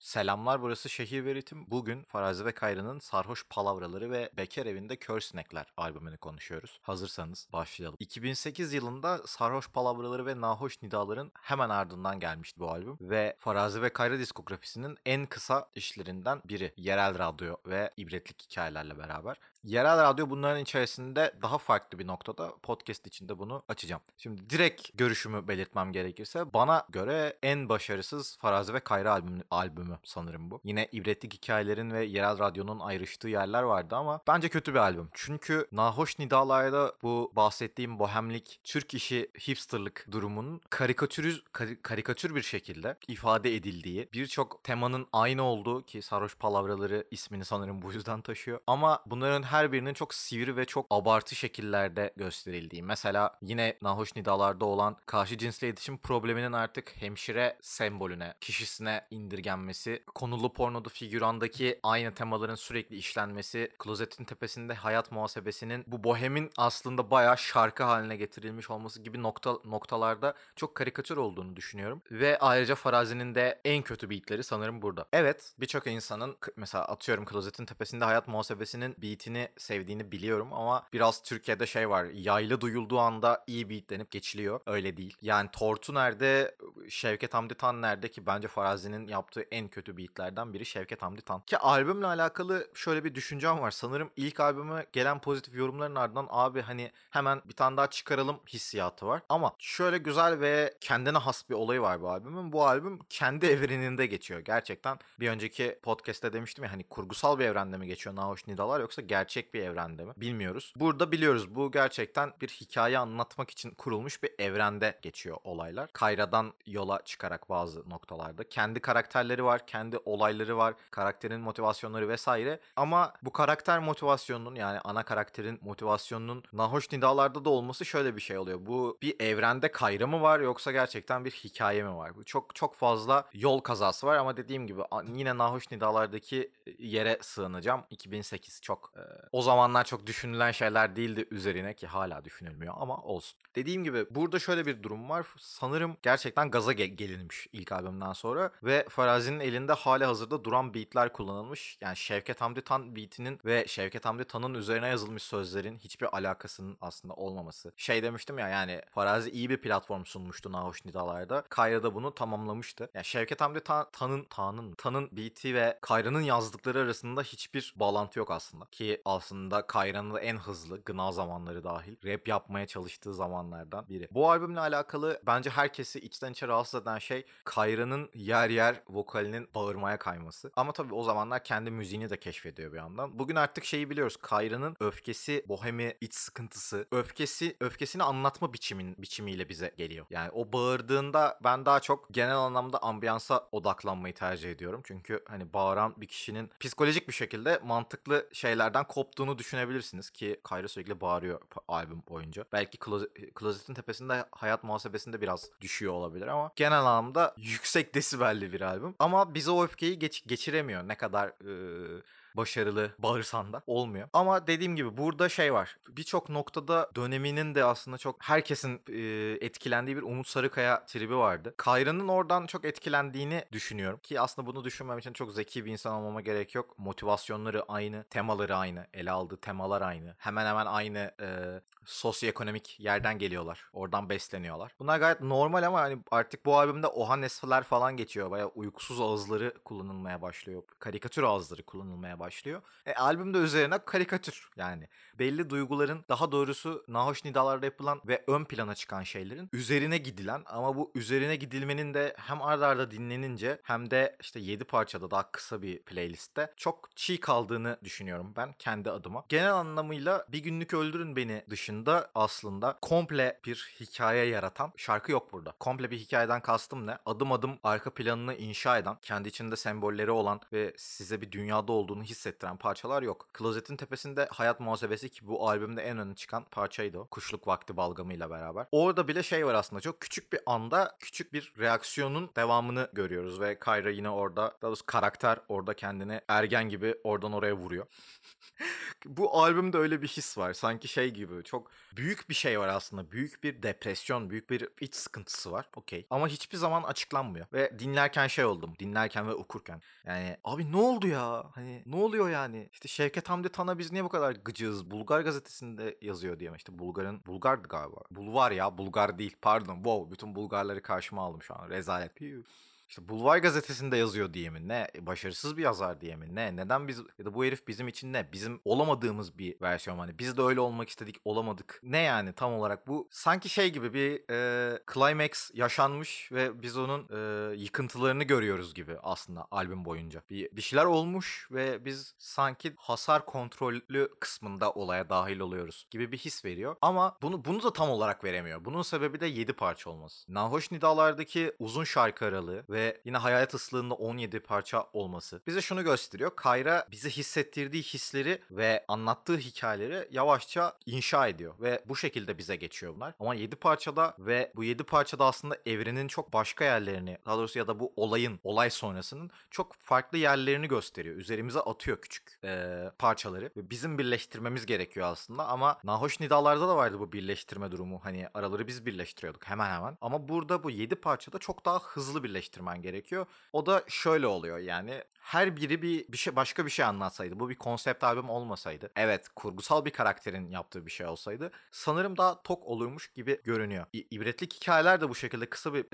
Selamlar burası Şehir ve Ritim. Bugün Farazi ve Kayra'nın Sarhoş Palavraları ve Bekar Evinde Kör Sinekler albümünü konuşuyoruz. Hazırsanız başlayalım. 2008 yılında Sarhoş Palavraları ve Nahoş Nidaların hemen ardından gelmişti bu albüm. Ve Farazi ve Kayra diskografisinin en kısa işlerinden biri. Yerel Radyo ve ibretlik hikayelerle beraber. Yerel Radyo bunların içerisinde daha farklı bir noktada podcast içinde bunu açacağım. Şimdi direkt görüşümü belirtmem gerekirse bana göre en başarısız Farazi ve Kayra albümü, albümü sanırım bu. Yine ibretlik hikayelerin ve Yerel Radyo'nun ayrıştığı yerler vardı ama bence kötü bir albüm. Çünkü nahoş nidalarda bu bahsettiğim bohemlik, Türk işi hipsterlık durumunun karikatürüz, kari- karikatür bir şekilde ifade edildiği, birçok temanın aynı olduğu ki Sarhoş Palavraları ismini sanırım bu yüzden taşıyor. Ama bunların her birinin çok sivri ve çok abartı şekillerde gösterildiği. Mesela yine nahoş nidalarda olan karşı cinsle iletişim probleminin artık hemşire sembolüne, kişisine indirgenmesi, konulu pornoda figürandaki aynı temaların sürekli işlenmesi, klozetin tepesinde hayat muhasebesinin bu bohemin aslında bayağı şarkı haline getirilmiş olması gibi nokta noktalarda çok karikatür olduğunu düşünüyorum. Ve ayrıca Farazi'nin de en kötü beatleri sanırım burada. Evet birçok insanın mesela atıyorum klozetin tepesinde hayat muhasebesinin beatini sevdiğini biliyorum ama biraz Türkiye'de şey var yaylı duyulduğu anda iyi beatlenip geçiliyor. Öyle değil. Yani Tortu nerede, Şevket Hamdi Tan nerede ki bence Farazi'nin yaptığı en kötü beatlerden biri Şevket Hamdi Tan. Ki albümle alakalı şöyle bir düşüncem var. Sanırım ilk albüme gelen pozitif yorumların ardından abi hani hemen bir tane daha çıkaralım hissiyatı var. Ama şöyle güzel ve kendine has bir olayı var bu albümün. Bu albüm kendi evreninde geçiyor. Gerçekten bir önceki podcast'te demiştim ya hani kurgusal bir evrende mi geçiyor Nahoş Nidalar yoksa gerçek bir evrende mi? Bilmiyoruz. Burada biliyoruz bu gerçekten bir hikaye anlatmak için kurulmuş bir evrende geçiyor olaylar. Kayra'dan yola çıkarak bazı noktalarda. Kendi karakterleri var, kendi olayları var, karakterin motivasyonları vesaire. Ama bu karakter motivasyonunun yani ana karakterin motivasyonunun nahoş nidalarda da olması şöyle bir şey oluyor. Bu bir evrende Kayra mı var yoksa gerçekten bir hikaye mi var? Bu çok çok fazla yol kazası var ama dediğim gibi yine nahoş nidalardaki yere sığınacağım. 2008 çok e, o zamanlar çok düşünülen şeyler değildi üzerine ki hala düşünülmüyor ama olsun. Dediğim gibi burada şöyle bir durum var. Sanırım gerçekten gaza ge- gelinmiş ilk albümden sonra ve Farazi'nin elinde hali hazırda duran beatler kullanılmış. Yani Şevket Hamdi Tan beatinin ve Şevket Hamdi Tan'ın üzerine yazılmış sözlerin hiçbir alakasının aslında olmaması. Şey demiştim ya yani Farazi iyi bir platform sunmuştu Nahoş Nidalar'da. Kayra da bunu tamamlamıştı. Yani Şevket Hamdi Tan, Tan'ın Tan'ın Tan'ın beat'i ve Kayra'nın yazdıkları arasında hiçbir bağlantı yok aslında. Ki aslında Kayra'nın en hızlı gına zamanları dahil rap yapmaya çalıştığı zamanlardan biri. Bu albümle alakalı bence herkesi içten içe rahatsız eden şey Kayra'nın yer yer vokalinin bağırmaya kayması. Ama tabii o zamanlar kendi müziğini de keşfediyor bir yandan. Bugün artık şeyi biliyoruz. Kayra'nın öfkesi, bohemi, iç sıkıntısı, öfkesi, öfkesini anlatma biçimin biçimiyle bize geliyor. Yani o bağırdığında ben daha çok genel anlamda ambiyansa odaklanmayı tercih ediyorum. Çünkü hani bağıran bir kişinin psikolojik bir şekilde mantıklı şeylerden koptuğunu düşünebilirsiniz ki Kayra sürekli bağırıyor albüm boyunca. Belki kloze- klozetin tepesinde hayat muhasebesinde biraz düşüyor olabilir ama genel anlamda yüksek desibelli bir albüm. Ama bize o öfkeyi geç- geçiremiyor. Ne kadar e, başarılı bağırsan da olmuyor. Ama dediğim gibi burada şey var. Birçok noktada döneminin de aslında çok herkesin e, etkilendiği bir Umut Sarıkaya tribi vardı. Kayra'nın oradan çok etkilendiğini düşünüyorum. Ki aslında bunu düşünmem için çok zeki bir insan olmama gerek yok. Motivasyonları aynı, temaları aynı, ele aldığı temalar aynı. Hemen hemen aynı e, sosyoekonomik yerden geliyorlar. Oradan besleniyorlar. Bunlar gayet normal ama hani artık bu albümde oha nesfeler falan geçiyor. Bayağı uykusuz ağızları kullanılmaya başlıyor. Karikatür ağızları kullanılmaya başlıyor. E, albümde üzerine karikatür yani. Belli duyguların daha doğrusu nahoş nidalarda yapılan ve ön plana çıkan şeylerin üzerine gidilen ama bu üzerine gidilmenin de hem arda arda dinlenince hem de işte 7 parçada daha kısa bir playlistte çok çiğ kaldığını düşünüyorum ben kendi adıma. Genel anlamıyla Bir Günlük Öldürün Beni dışında aslında komple bir hikaye yaratan şarkı yok burada. Komple bir hikayeden kastım ne? Adım adım arka planını inşa eden, kendi içinde sembolleri olan ve size bir dünyada olduğunu hissettiren parçalar yok. Klozetin tepesinde Hayat Muhasebesi ki bu albümde en öne çıkan parçaydı o. Kuşluk Vakti balgamıyla beraber. Orada bile şey var aslında çok küçük bir anda küçük bir reaksiyonun devamını görüyoruz ve Kayra yine orada daha doğrusu karakter orada kendini ergen gibi oradan oraya vuruyor. bu albümde öyle bir his var. Sanki şey gibi çok büyük bir şey var aslında. Büyük bir depresyon, büyük bir iç sıkıntısı var. Okey. Ama hiçbir zaman açıklanmıyor. Ve dinlerken şey oldum. Dinlerken ve okurken. Yani abi ne oldu ya? Hani ne oluyor yani? İşte Şevket Hamdi Tan'a biz niye bu kadar gıcığız? Bulgar gazetesinde yazıyor diye. İşte Bulgar'ın, Bulgar'dı galiba. Bulvar ya, Bulgar değil. Pardon. Wow. Bütün Bulgarları karşıma aldım şu an. Rezalet. Piu. İşte Bulvar gazetesinde yazıyor diye mi? Ne? Başarısız bir yazar diye mi? Ne? Neden biz ya da bu herif bizim için ne? Bizim olamadığımız bir versiyon hani biz de öyle olmak istedik olamadık. Ne yani tam olarak bu sanki şey gibi bir e, climax yaşanmış ve biz onun e, yıkıntılarını görüyoruz gibi aslında albüm boyunca. Bir, bir şeyler olmuş ve biz sanki hasar kontrollü kısmında olaya dahil oluyoruz gibi bir his veriyor. Ama bunu bunu da tam olarak veremiyor. Bunun sebebi de 7 parça olması. Nahoş Nidalardaki uzun şarkı aralığı ve ve yine hayalet ıslığında 17 parça olması bize şunu gösteriyor. Kayra bize hissettirdiği hisleri ve anlattığı hikayeleri yavaşça inşa ediyor ve bu şekilde bize geçiyor bunlar. Ama 7 parçada ve bu 7 parçada aslında evrenin çok başka yerlerini daha doğrusu ya da bu olayın olay sonrasının çok farklı yerlerini gösteriyor. Üzerimize atıyor küçük e, parçaları ve bizim birleştirmemiz gerekiyor aslında ama nahoş nidalarda da vardı bu birleştirme durumu. Hani araları biz birleştiriyorduk hemen hemen. Ama burada bu 7 parçada çok daha hızlı birleştirme getirmen gerekiyor. O da şöyle oluyor yani her biri bir, bir şey başka bir şey anlatsaydı. Bu bir konsept albüm olmasaydı. Evet kurgusal bir karakterin yaptığı bir şey olsaydı sanırım daha tok olurmuş gibi görünüyor. İ- ibretlik hikayeler de bu şekilde kısa bir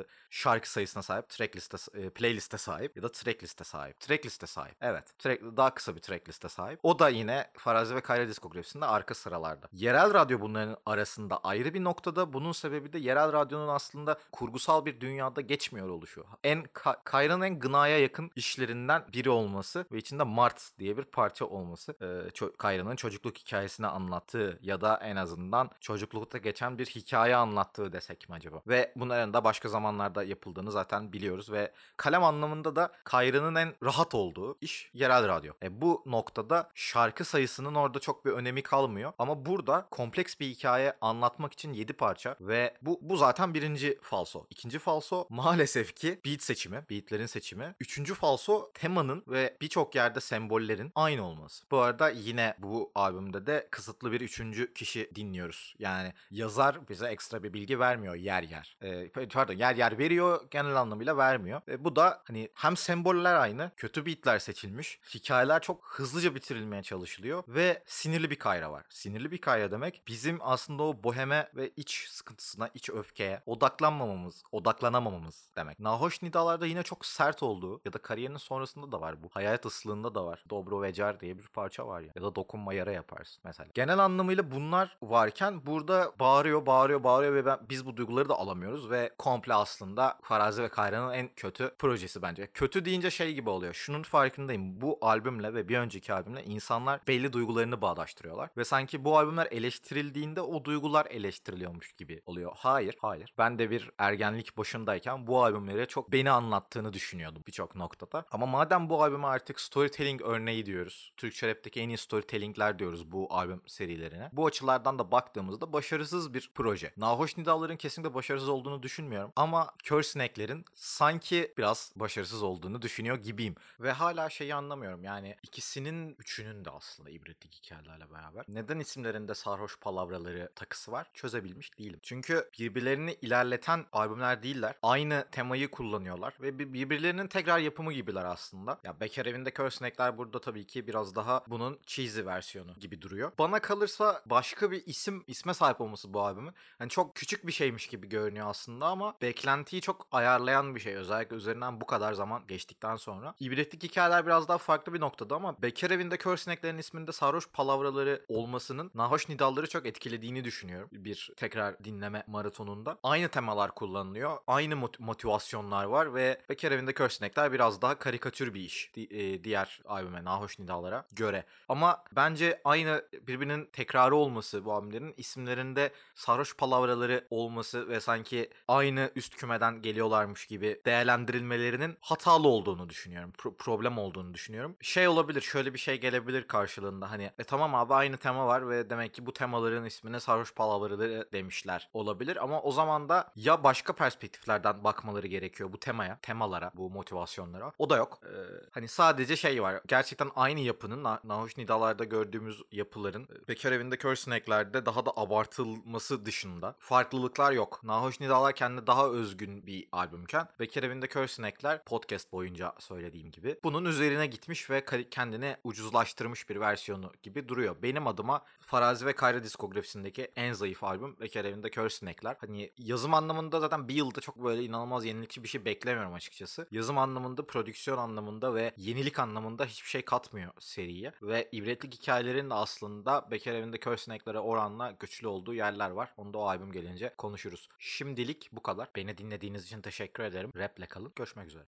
e, şarkı sayısına sahip, track liste, e, playliste sahip ya da track liste sahip. Track liste sahip. Evet. Track, daha kısa bir track liste sahip. O da yine Farazi ve Kayra diskografisinde arka sıralarda. Yerel radyo bunların arasında ayrı bir noktada. Bunun sebebi de yerel radyonun aslında kurgusal bir dünyada geçmiyor oluşu. En Kayra'nın en gınaya yakın işlerinden biri olması ve içinde Mart diye bir parça olması. Ee, ço- Kayra'nın çocukluk hikayesini anlattığı ya da en azından çocuklukta geçen bir hikaye anlattığı desek mi acaba? Ve bunların da başka zamanlarda yapıldığını zaten biliyoruz ve kalem anlamında da Kayra'nın en rahat olduğu iş yerel radyo. E, bu noktada şarkı sayısının orada çok bir önemi kalmıyor ama burada kompleks bir hikaye anlatmak için 7 parça ve bu bu zaten birinci falso. İkinci falso maalesef ki beat seçimi, beatlerin seçimi. Üçüncü falso temanın ve birçok yerde sembollerin aynı olması. Bu arada yine bu albümde de kısıtlı bir üçüncü kişi dinliyoruz. Yani yazar bize ekstra bir bilgi vermiyor yer yer. E, pardon yer yer veriyor genel anlamıyla vermiyor. E, bu da hani hem semboller aynı, kötü beatler seçilmiş, hikayeler çok hızlıca bitirilmeye çalışılıyor ve sinirli bir kayra var. Sinirli bir kayra demek bizim aslında o boheme ve iç sıkıntısına, iç öfkeye odaklanmamamız, odaklanamamamız demek. Nahoş nidalarda yine çok sert olduğu ya da kariyerinin sonrasında da var bu. Hayat ıslığında da var. Dobro Vecar diye bir parça var ya. Ya da dokunma yara yaparsın mesela. Genel anlamıyla bunlar varken burada bağırıyor, bağırıyor, bağırıyor ve ben, biz bu duyguları da alamıyoruz ve komple aslında Farazi ve Kayra'nın en kötü projesi bence. Kötü deyince şey gibi oluyor. Şunun farkındayım. Bu albümle ve bir önceki albümle insanlar belli duygularını bağdaştırıyorlar. Ve sanki bu albümler eleştirildiğinde o duygular eleştiriliyormuş gibi oluyor. Hayır, hayır. Ben de bir ergenlik başındayken bu albümleri çok beni anlattığını düşünüyordum birçok noktada. Ama madem bu albüme artık storytelling örneği diyoruz. Türkçe rapteki en iyi storytellingler diyoruz bu albüm serilerine. Bu açılardan da baktığımızda başarısız bir proje. Nahoş Nidalar'ın kesinlikle başarısız olduğunu düşünmüyorum. Ama Kör Sinekler'in sanki biraz başarısız olduğunu düşünüyor gibiyim. Ve hala şeyi anlamıyorum. Yani ikisinin üçünün de aslında ibretlik hikayelerle beraber. Neden isimlerinde sarhoş palavraları takısı var çözebilmiş değilim. Çünkü birbirlerini ilerleten albümler değiller. Aynı temayı kullanıyorlar ve birbirlerinin tekrar yapımı gibiler aslında. Ya Bekar Evi'nde Kör Sinekler burada tabii ki biraz daha bunun cheesy versiyonu gibi duruyor. Bana kalırsa başka bir isim isme sahip olması bu albümün. Hani çok küçük bir şeymiş gibi görünüyor aslında ama beklentiyi çok ayarlayan bir şey. Özellikle üzerinden bu kadar zaman geçtikten sonra. İbretlik hikayeler biraz daha farklı bir noktada ama Bekar Evi'nde Kör Sineklerin isminde sarhoş palavraları olmasının nahoş nidalları çok etkilediğini düşünüyorum. Bir tekrar dinleme maratonunda. Aynı temalar kullanılıyor. Aynı mot- motivasyonlar var ve Bekar Evinde Kör Sinekler biraz daha karikatür karikatür bir iş. Di- e, diğer albüme Nahoş Nidalara göre. Ama bence aynı birbirinin tekrarı olması bu albümlerin isimlerinde sarhoş palavraları olması ve sanki aynı üst kümeden geliyorlarmış gibi değerlendirilmelerinin hatalı olduğunu düşünüyorum. Pro- problem olduğunu düşünüyorum. Şey olabilir, şöyle bir şey gelebilir karşılığında. Hani e tamam abi aynı tema var ve demek ki bu temaların ismine sarhoş palavraları demişler olabilir ama o zaman da ya başka perspektiflerden bakmaları gerekiyor bu temaya, temalara, bu motivasyonlara. O da yok. Ee, hani sadece şey var. Gerçekten aynı yapının Na- Nidalar'da gördüğümüz yapıların e, Bekar Evi'nde Kör Sinekler'de daha da abartılması dışında farklılıklar yok. Nahoş Nidalar kendine daha özgün bir albümken Bekar Evi'nde Kör Sinekler podcast boyunca söylediğim gibi bunun üzerine gitmiş ve kendini ucuzlaştırmış bir versiyonu gibi duruyor. Benim adıma Farazi ve Kayra diskografisindeki en zayıf albüm Bekar Evinde Kör Sinekler. Hani yazım anlamında zaten bir yılda çok böyle inanılmaz yenilikçi bir şey beklemiyorum açıkçası. Yazım anlamında, prodüksiyon anlamında ve yenilik anlamında hiçbir şey katmıyor seriye. Ve ibretlik hikayelerin de aslında Bekar Evinde Kör Sineklere oranla güçlü olduğu yerler var. Onu da o albüm gelince konuşuruz. Şimdilik bu kadar. Beni dinlediğiniz için teşekkür ederim. Rap'le kalın. Görüşmek üzere.